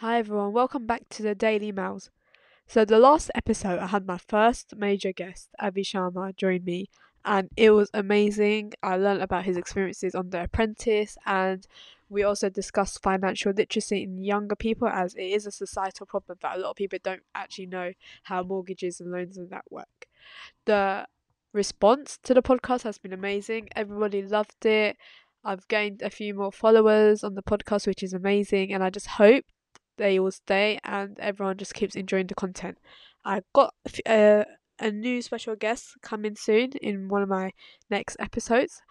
Hi everyone, welcome back to the Daily Mails. So the last episode I had my first major guest, Avi Sharma, join me and it was amazing. I learned about his experiences on The Apprentice and we also discussed financial literacy in younger people as it is a societal problem that a lot of people don't actually know how mortgages and loans and that work. The response to the podcast has been amazing. Everybody loved it. I've gained a few more followers on the podcast, which is amazing, and I just hope they will stay and everyone just keeps enjoying the content. I got a, uh, a new special guest coming soon in one of my next episodes.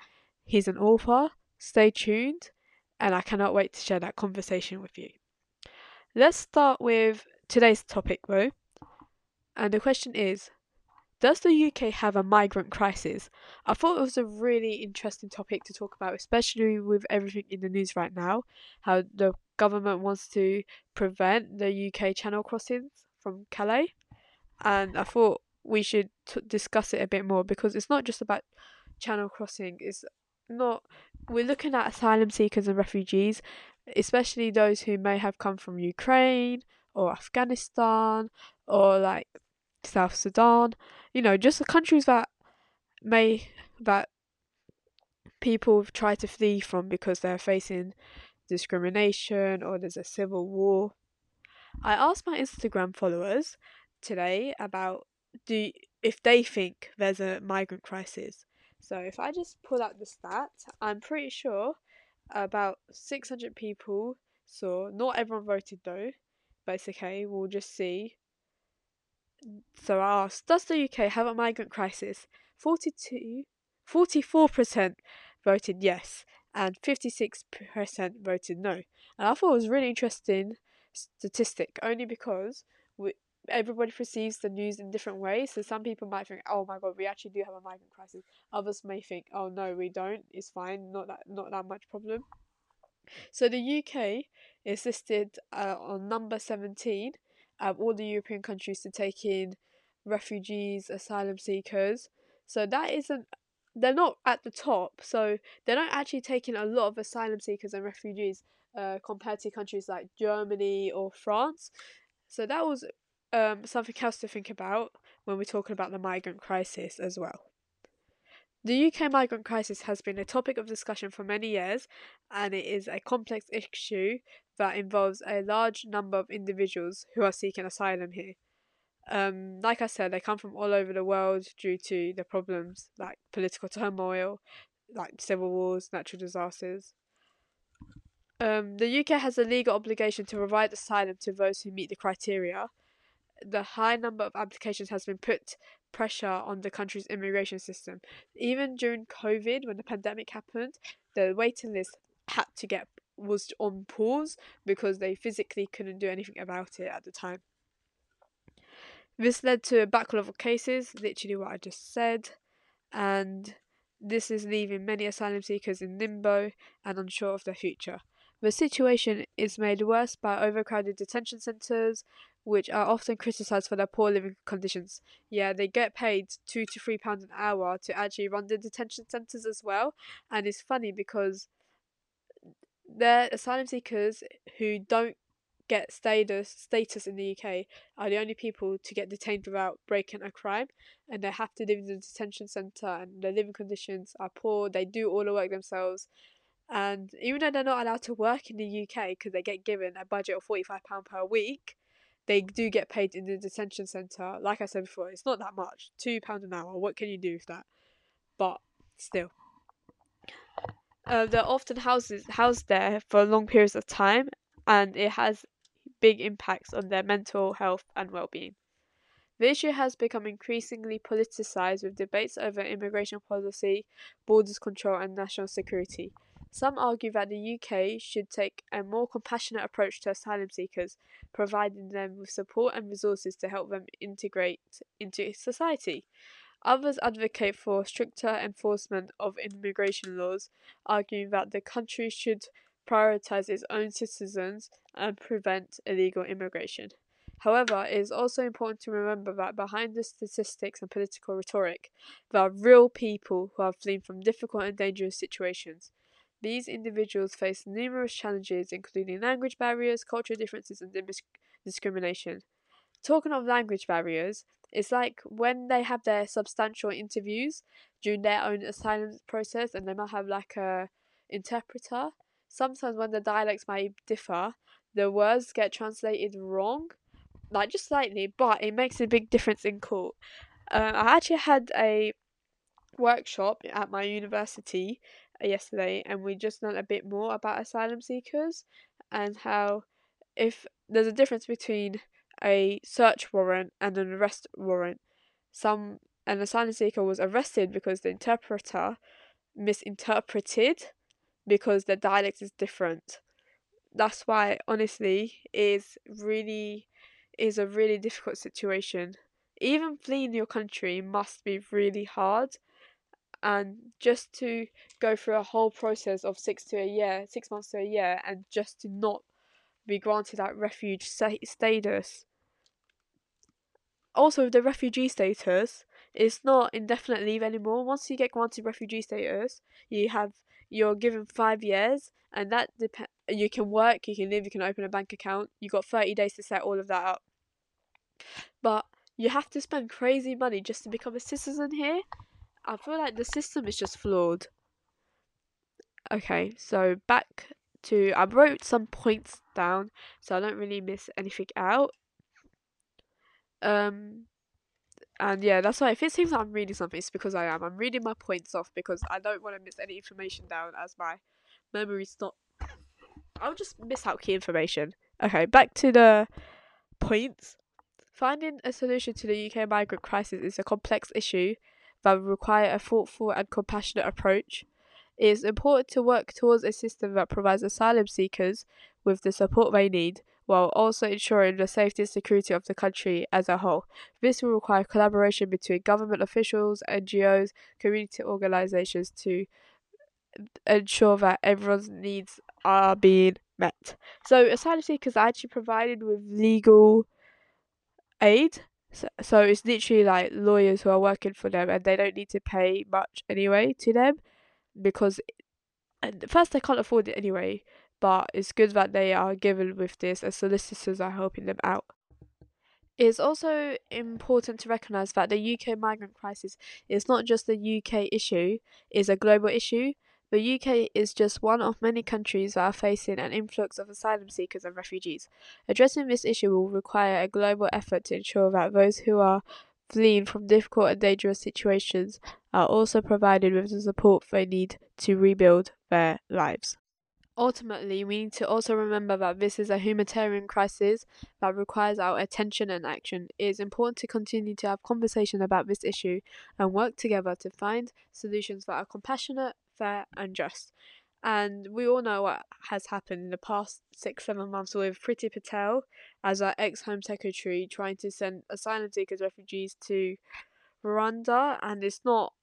He's an author. Stay tuned, and I cannot wait to share that conversation with you. Let's start with today's topic, though. And the question is Does the UK have a migrant crisis? I thought it was a really interesting topic to talk about, especially with everything in the news right now. How the government wants to prevent the UK channel crossings from Calais. And I thought we should t- discuss it a bit more because it's not just about channel crossing, it's not. We're looking at asylum seekers and refugees, especially those who may have come from Ukraine or Afghanistan or like South Sudan, you know, just the countries that may that people try to flee from because they're facing discrimination or there's a civil war. I asked my Instagram followers today about do if they think there's a migrant crisis. So if I just pull out the stats, I'm pretty sure about 600 people saw. Not everyone voted though, but it's okay. We'll just see. So I asked, does the UK have a migrant crisis? 42, 44% voted yes, and 56% voted no. And I thought it was really interesting statistic only because we, everybody perceives the news in different ways. So some people might think, "Oh my god, we actually do have a migrant crisis." Others may think, "Oh no, we don't. It's fine. Not that not that much problem." So the UK is listed uh, on number 17 of all the European countries to take in refugees, asylum seekers. So that isn't they're not at the top, so they're not actually taking a lot of asylum seekers and refugees uh, compared to countries like Germany or France. So that was um, something else to think about when we're talking about the migrant crisis as well. The UK migrant crisis has been a topic of discussion for many years, and it is a complex issue that involves a large number of individuals who are seeking asylum here. Um, like I said, they come from all over the world due to the problems like political turmoil, like civil wars, natural disasters. Um, the UK has a legal obligation to provide asylum to those who meet the criteria. The high number of applications has been put pressure on the country's immigration system. Even during COVID, when the pandemic happened, the waiting list had to get was on pause because they physically couldn't do anything about it at the time. This led to a backlog of cases, literally what I just said, and this is leaving many asylum seekers in limbo and unsure of their future. The situation is made worse by overcrowded detention centres, which are often criticised for their poor living conditions. Yeah, they get paid two to three pounds an hour to actually run the detention centres as well, and it's funny because they're asylum seekers who don't get status status in the UK are the only people to get detained without breaking a crime, and they have to live in the detention centre, and their living conditions are poor. They do all the work themselves, and even though they're not allowed to work in the UK because they get given a budget of forty five pound per week, they do get paid in the detention centre. Like I said before, it's not that much, two pound an hour. What can you do with that? But still. Uh, they're often houses housed there for long periods of time, and it has big impacts on their mental health and well-being. The issue has become increasingly politicized with debates over immigration policy, borders control, and national security. Some argue that the UK should take a more compassionate approach to asylum seekers, providing them with support and resources to help them integrate into society. Others advocate for stricter enforcement of immigration laws, arguing that the country should prioritize its own citizens and prevent illegal immigration. However, it is also important to remember that behind the statistics and political rhetoric, there are real people who are fleeing from difficult and dangerous situations. These individuals face numerous challenges, including language barriers, cultural differences, and discrimination. Talking of language barriers, it's like when they have their substantial interviews during their own asylum process, and they might have like a interpreter. Sometimes when the dialects might differ, the words get translated wrong, like just slightly, but it makes a big difference in court. Uh, I actually had a workshop at my university yesterday, and we just learned a bit more about asylum seekers and how if there's a difference between a search warrant and an arrest warrant. Some an asylum seeker was arrested because the interpreter misinterpreted because the dialect is different. That's why honestly is really is a really difficult situation. Even fleeing your country must be really hard and just to go through a whole process of six to a year, six months to a year, and just to not be granted that refuge status. Also, the refugee status is not indefinite leave anymore. Once you get granted refugee status, you have you're given five years, and that dep- you can work, you can live, you can open a bank account. You got thirty days to set all of that up. But you have to spend crazy money just to become a citizen here, I feel like the system is just flawed. Okay, so back to I wrote some points down so I don't really miss anything out. Um and yeah, that's why if it seems like I'm reading something, it's because I am. I'm reading my points off because I don't want to miss any information down as my memory's not I'll just miss out key information. Okay, back to the points. Finding a solution to the UK migrant crisis is a complex issue that require a thoughtful and compassionate approach. It is important to work towards a system that provides asylum seekers with the support they need, while also ensuring the safety and security of the country as a whole. This will require collaboration between government officials, NGOs, community organisations to ensure that everyone's needs are being met. So, asylum seekers are actually provided with legal aid so, so it's literally like lawyers who are working for them and they don't need to pay much anyway to them because first they can't afford it anyway, but it's good that they are given with this and solicitors are helping them out. It's also important to recognise that the UK migrant crisis is not just a UK issue, it's a global issue the UK is just one of many countries that are facing an influx of asylum seekers and refugees. Addressing this issue will require a global effort to ensure that those who are fleeing from difficult and dangerous situations are also provided with the support they need to rebuild their lives. Ultimately, we need to also remember that this is a humanitarian crisis that requires our attention and action. It is important to continue to have conversation about this issue and work together to find solutions that are compassionate, fair, and just. And we all know what has happened in the past six, seven months with Priti Patel as our ex Home Secretary trying to send asylum seekers, refugees to Rwanda, and it's not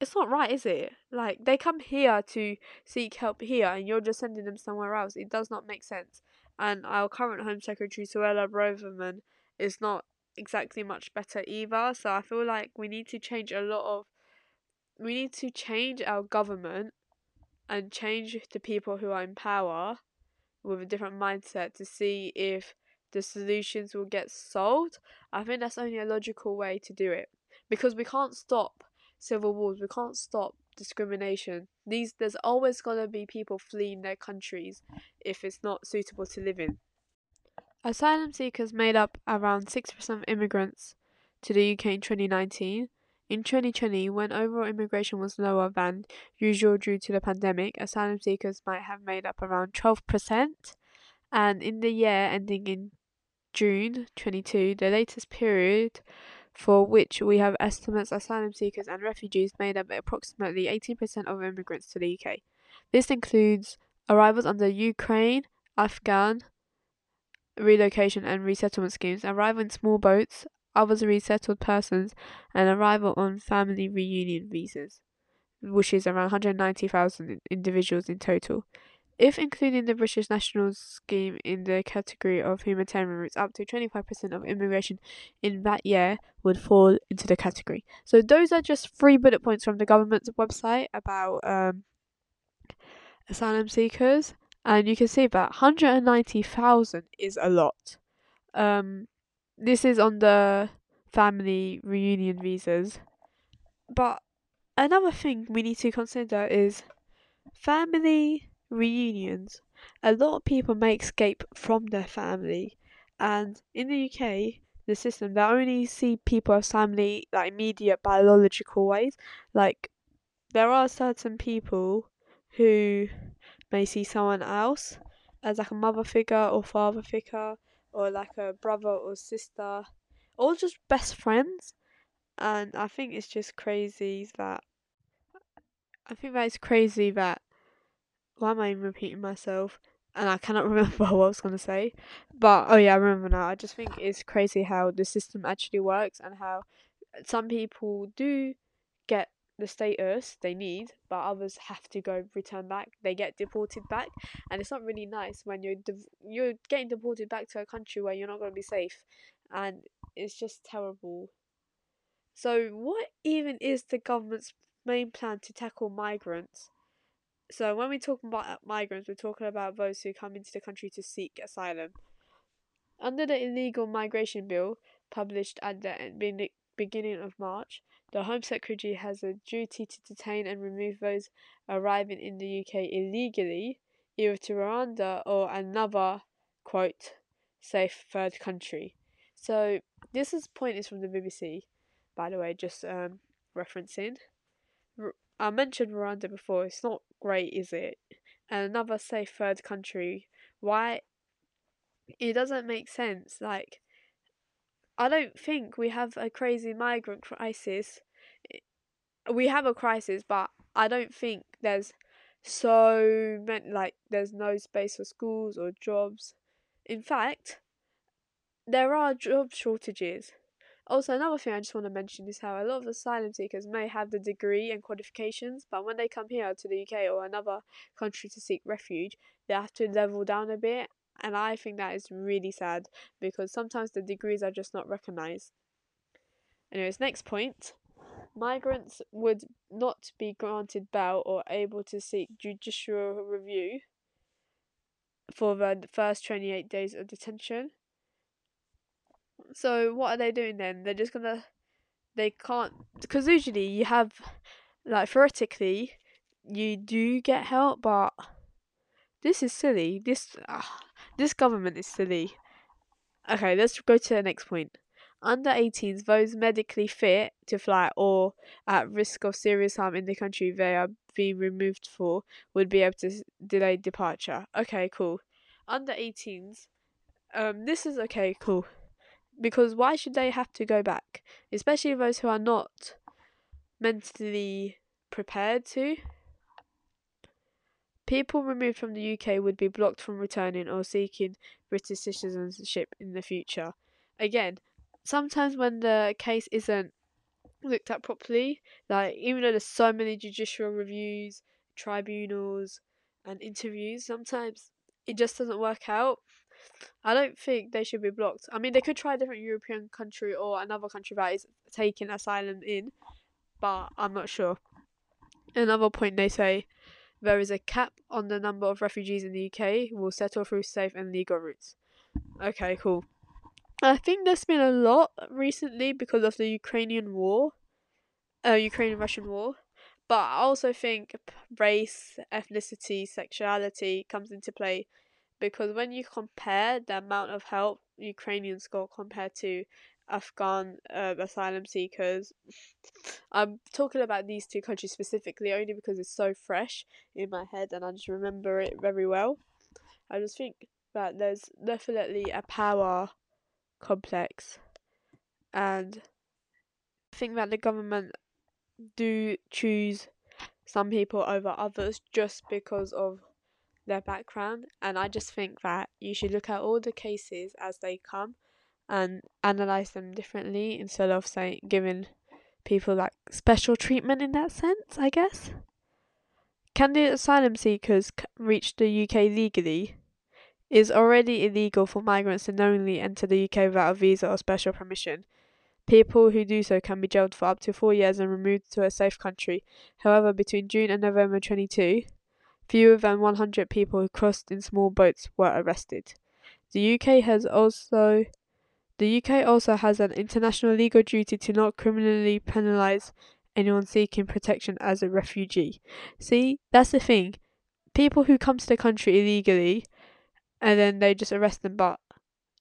it's not right, is it? Like they come here to seek help here, and you're just sending them somewhere else. It does not make sense. And our current Home Secretary Suella Braverman is not exactly much better either. So I feel like we need to change a lot of we need to change our government and change the people who are in power with a different mindset to see if the solutions will get solved. I think that's only a logical way to do it because we can't stop civil wars, we can't stop discrimination. These there's always gonna be people fleeing their countries if it's not suitable to live in. Asylum seekers made up around 6% of immigrants to the UK in 2019, in 2020, when overall immigration was lower than usual due to the pandemic, asylum seekers might have made up around 12%. And in the year ending in June 22, the latest period for which we have estimates asylum seekers and refugees made up approximately 18% of immigrants to the UK. This includes arrivals under Ukraine, Afghan relocation and resettlement schemes, arrival in small boats, others resettled persons, and arrival on family reunion visas, which is around 190,000 individuals in total. If including the British National Scheme in the category of humanitarian routes, up to 25% of immigration in that year would fall into the category. So those are just three bullet points from the government's website about um, asylum seekers, and you can see that 190,000 is a lot. Um, this is on the family reunion visas. But another thing we need to consider is family reunions. A lot of people may escape from their family, and in the UK, the system they only see people as family like immediate biological ways. Like there are certain people who may see someone else as like a mother figure or father figure or like a brother or sister all just best friends and I think it's just crazy that I think that it's crazy that why am I even repeating myself? And I cannot remember what I was gonna say. But oh yeah, I remember now. I just think it's crazy how the system actually works and how some people do get the status they need, but others have to go return back. They get deported back, and it's not really nice when you're you're getting deported back to a country where you're not going to be safe, and it's just terrible. So, what even is the government's main plan to tackle migrants? So, when we talk about uh, migrants, we're talking about those who come into the country to seek asylum. Under the illegal migration bill published at the beginning of March, the Home Secretary has a duty to detain and remove those arriving in the UK illegally, either to Rwanda or another, quote, safe third country. So, this is point is from the BBC by the way, just um, referencing. I mentioned Rwanda before, it's not great, is it? And another safe third country. Why? It doesn't make sense. Like, I don't think we have a crazy migrant crisis. We have a crisis, but I don't think there's so many, like, there's no space for schools or jobs. In fact, there are job shortages. Also, another thing I just want to mention is how a lot of asylum seekers may have the degree and qualifications, but when they come here to the UK or another country to seek refuge, they have to level down a bit. And I think that is really sad because sometimes the degrees are just not recognised. Anyways, next point migrants would not be granted bail or able to seek judicial review for the first 28 days of detention. So what are they doing then? They're just gonna they can't because usually you have like theoretically you do get help, but this is silly. This uh, this government is silly. Okay, let's go to the next point. Under 18s, those medically fit to fly or at risk of serious harm in the country they are being removed for would be able to delay departure. Okay, cool. Under 18s, um, this is okay, cool because why should they have to go back? Especially those who are not mentally prepared to. People removed from the UK would be blocked from returning or seeking British citizenship in the future. Again, sometimes when the case isn't looked at properly, like even though there's so many judicial reviews, tribunals, and interviews, sometimes it just doesn't work out I don't think they should be blocked. I mean, they could try a different European country or another country that is taking asylum in, but I'm not sure. Another point they say there is a cap on the number of refugees in the UK who will settle through safe and legal routes. Okay, cool. I think there's been a lot recently because of the Ukrainian war, uh, Ukrainian Russian war. But I also think race, ethnicity, sexuality comes into play because when you compare the amount of help Ukrainians got compared to Afghan uh, asylum seekers, I'm talking about these two countries specifically only because it's so fresh in my head and I just remember it very well. I just think that there's definitely a power complex and I think that the government do choose some people over others just because of their background and I just think that you should look at all the cases as they come and analyze them differently instead of giving people like special treatment in that sense, I guess. Can the asylum seekers reach the UK legally? Is already illegal for migrants to knowingly enter the UK without a visa or special permission. People who do so can be jailed for up to four years and removed to a safe country. However, between June and November 22, fewer than 100 people who crossed in small boats were arrested. The UK has also the UK also has an international legal duty to not criminally penalise anyone seeking protection as a refugee. See, that's the thing. People who come to the country illegally and then they just arrest them, but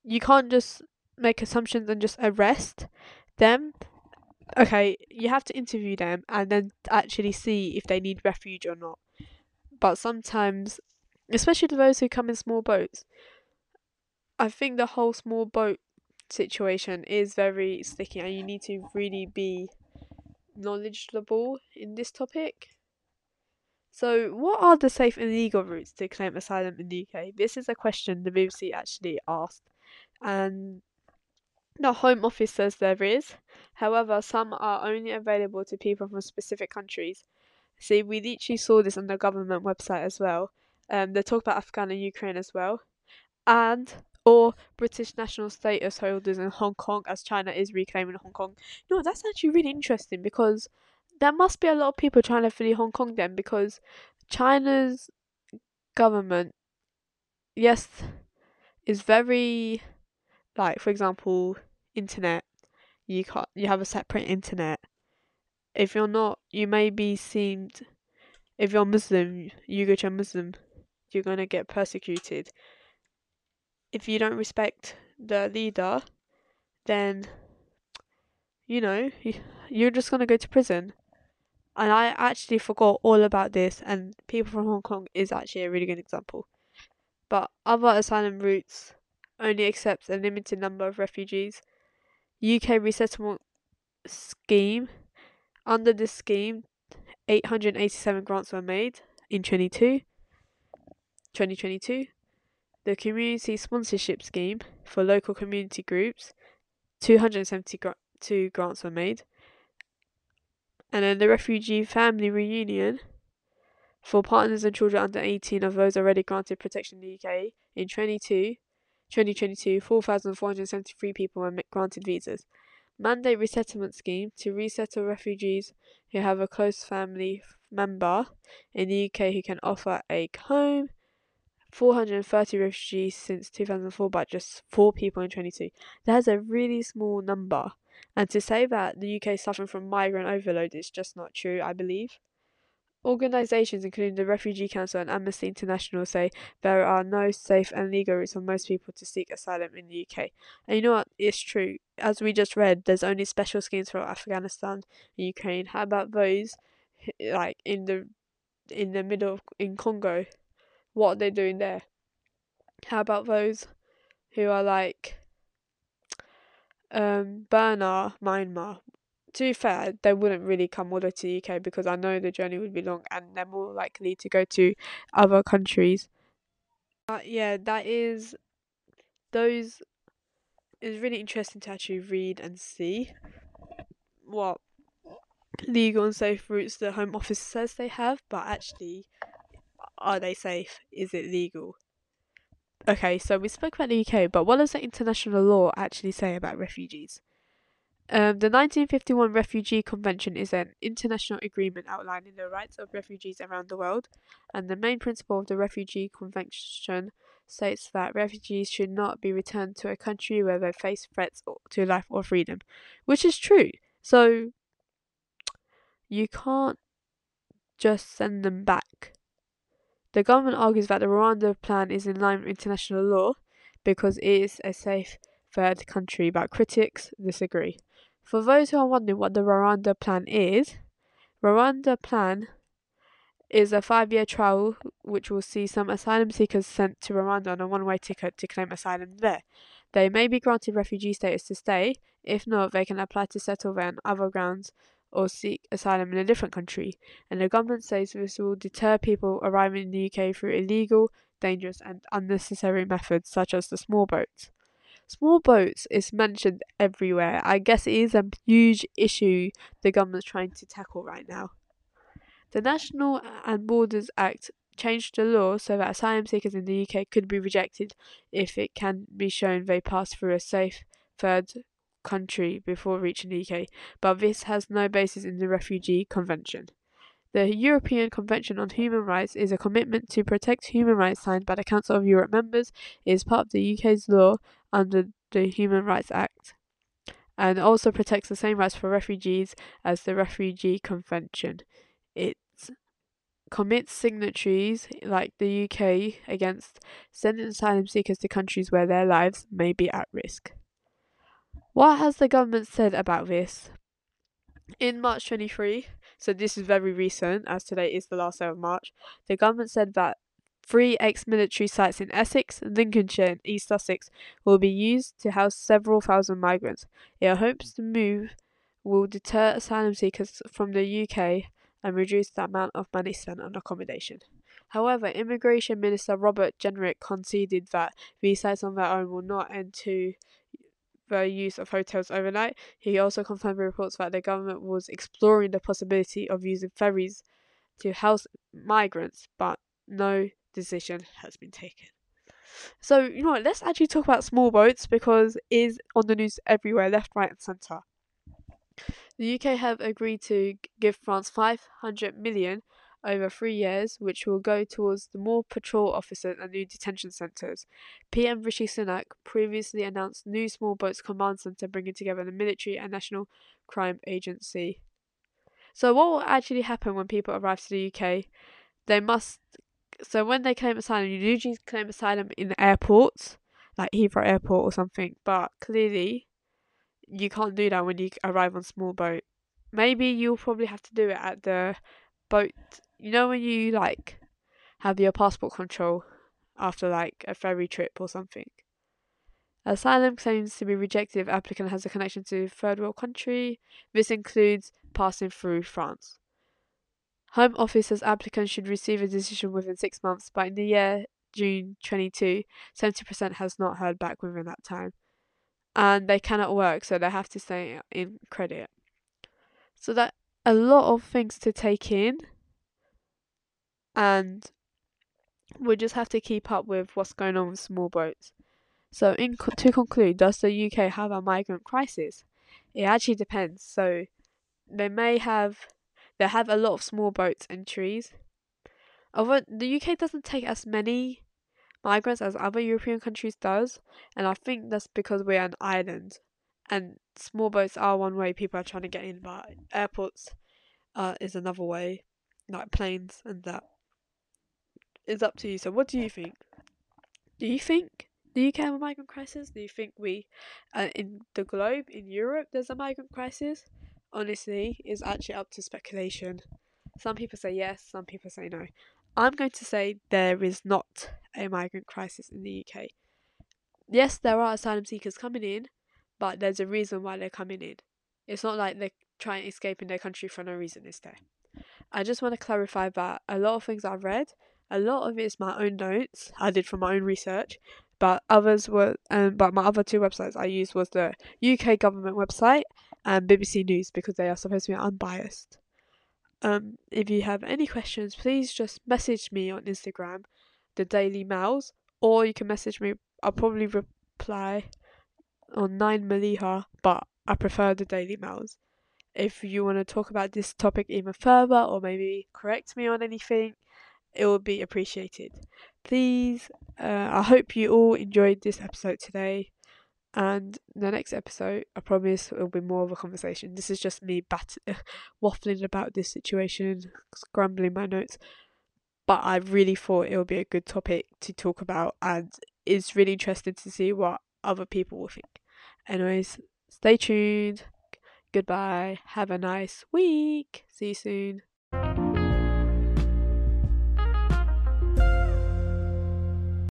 you can't just make assumptions and just arrest them. Okay, you have to interview them and then actually see if they need refuge or not. But sometimes, especially those who come in small boats, I think the whole small boat situation is very sticky and you need to really be knowledgeable in this topic. So, what are the safe and legal routes to claim asylum in the UK? This is a question the BBC actually asked, and the Home Office says there is. However, some are only available to people from specific countries. See, we literally saw this on the government website as well. Um, they talk about Afghan and Ukraine as well, and or British national status holders in Hong Kong as China is reclaiming Hong Kong. No, that's actually really interesting because there must be a lot of people trying to flee Hong Kong then because China's government, yes, is very like for example, internet. You can't you have a separate internet. If you're not, you may be seen. If you're Muslim, you go to Muslim, you're gonna get persecuted if you don't respect the leader, then you know you're just gonna go to prison. And I actually forgot all about this, and people from Hong Kong is actually a really good example. But other asylum routes only accept a limited number of refugees. UK resettlement scheme. Under this scheme, 887 grants were made in 22, 2022 the Community Sponsorship Scheme for local community groups, 272 grants were made. And then the Refugee Family Reunion for partners and children under 18 of those already granted protection in the UK in 22, 2022, 4,473 people were granted visas. Mandate Resettlement Scheme to resettle refugees who have a close family member in the UK who can offer a home 430 refugees since 2004, but just 4 people in 22. That is a really small number. And to say that the UK is suffering from migrant overload is just not true, I believe. Organisations including the Refugee Council and Amnesty International say there are no safe and legal routes for most people to seek asylum in the UK. And you know what? It's true. As we just read, there's only special schemes for Afghanistan and Ukraine. How about those like in the in the middle of, in Congo what are they doing there? How about those who are like um Burma, Myanmar? To be fair, they wouldn't really come all the way to the UK because I know the journey would be long and they're more likely to go to other countries. But yeah, that is those is really interesting to actually read and see what legal and safe routes the Home Office says they have, but actually are they safe? Is it legal? Okay, so we spoke about the UK, but what does the international law actually say about refugees? Um, the 1951 Refugee Convention is an international agreement outlining the rights of refugees around the world, and the main principle of the Refugee Convention states that refugees should not be returned to a country where they face threats to life or freedom, which is true. So, you can't just send them back. The government argues that the Rwanda plan is in line with international law because it is a safe third country, but critics disagree. For those who are wondering what the Rwanda plan is, Rwanda plan is a five-year trial which will see some asylum seekers sent to Rwanda on a one-way ticket to claim asylum there. They may be granted refugee status to stay. If not, they can apply to settle there on other grounds or seek asylum in a different country, and the government says this will deter people arriving in the UK through illegal, dangerous, and unnecessary methods such as the small boats. Small boats is mentioned everywhere. I guess it is a huge issue the government's trying to tackle right now. The Nationality and Borders Act changed the law so that asylum seekers in the UK could be rejected if it can be shown they passed through a safe third country before reaching the UK, but this has no basis in the Refugee Convention. The European Convention on Human Rights is a commitment to protect human rights signed by the Council of Europe members. It is part of the UK's law under the Human Rights Act and also protects the same rights for refugees as the Refugee Convention. It commits signatories like the UK against sending asylum seekers to countries where their lives may be at risk. What has the government said about this? In March 23, so this is very recent, as today is the last day of March, the government said that three ex military sites in Essex, Lincolnshire, and East Sussex will be used to house several thousand migrants. It hopes the move will deter asylum seekers from the UK and reduce the amount of money spent on accommodation. However, Immigration Minister Robert Jenrick conceded that these sites on their own will not end to the use of hotels overnight. He also confirmed reports that the government was exploring the possibility of using ferries to house migrants, but no decision has been taken. So, you know what, let's actually talk about small boats because it is on the news everywhere, left, right, and centre. The UK have agreed to give France 500 million over three years, which will go towards the more patrol officers and new detention centres. PM Rishi Sunak previously announced new small boats command centre bringing together the military and national crime agency. So, what will actually happen when people arrive to the UK? They must. So, when they claim asylum, you usually claim asylum in the airports, like Heathrow Airport or something, but clearly you can't do that when you arrive on small boat. Maybe you'll probably have to do it at the boat. You know when you like have your passport control after like a ferry trip or something. Asylum claims to be rejected if applicant has a connection to third world country. This includes passing through France. Home Office says applicants should receive a decision within six months, but in the year June 22, 70% has not heard back within that time and they cannot work, so they have to stay in credit. So that a lot of things to take in, and we just have to keep up with what's going on with small boats. So, in to conclude, does the UK have a migrant crisis? It actually depends. So, they may have they have a lot of small boats entries. Although the UK doesn't take as many migrants as other European countries does, and I think that's because we're an island, and small boats are one way people are trying to get in, but airports uh, is another way, like planes and that. It's up to you. So, what do you think? Do you think the UK have a migrant crisis? Do you think we, uh, in the globe, in Europe, there's a migrant crisis? Honestly, it's actually up to speculation. Some people say yes, some people say no. I'm going to say there is not a migrant crisis in the UK. Yes, there are asylum seekers coming in, but there's a reason why they're coming in. It's not like they're trying to escape in their country for no reason, is there? I just want to clarify that a lot of things I've read, a lot of it is my own notes I did from my own research, but others were, um, but my other two websites I used was the UK government website and BBC News because they are supposed to be unbiased. Um, if you have any questions, please just message me on Instagram, the Daily Mouse, or you can message me. I'll probably reply on 9 Maliha, but I prefer the Daily Mouse. If you want to talk about this topic even further, or maybe correct me on anything, it would be appreciated. Please, uh, I hope you all enjoyed this episode today. And the next episode, I promise, will be more of a conversation. This is just me bat- waffling about this situation, scrambling my notes. But I really thought it would be a good topic to talk about, and it's really interesting to see what other people will think. Anyways, stay tuned. Goodbye. Have a nice week. See you soon.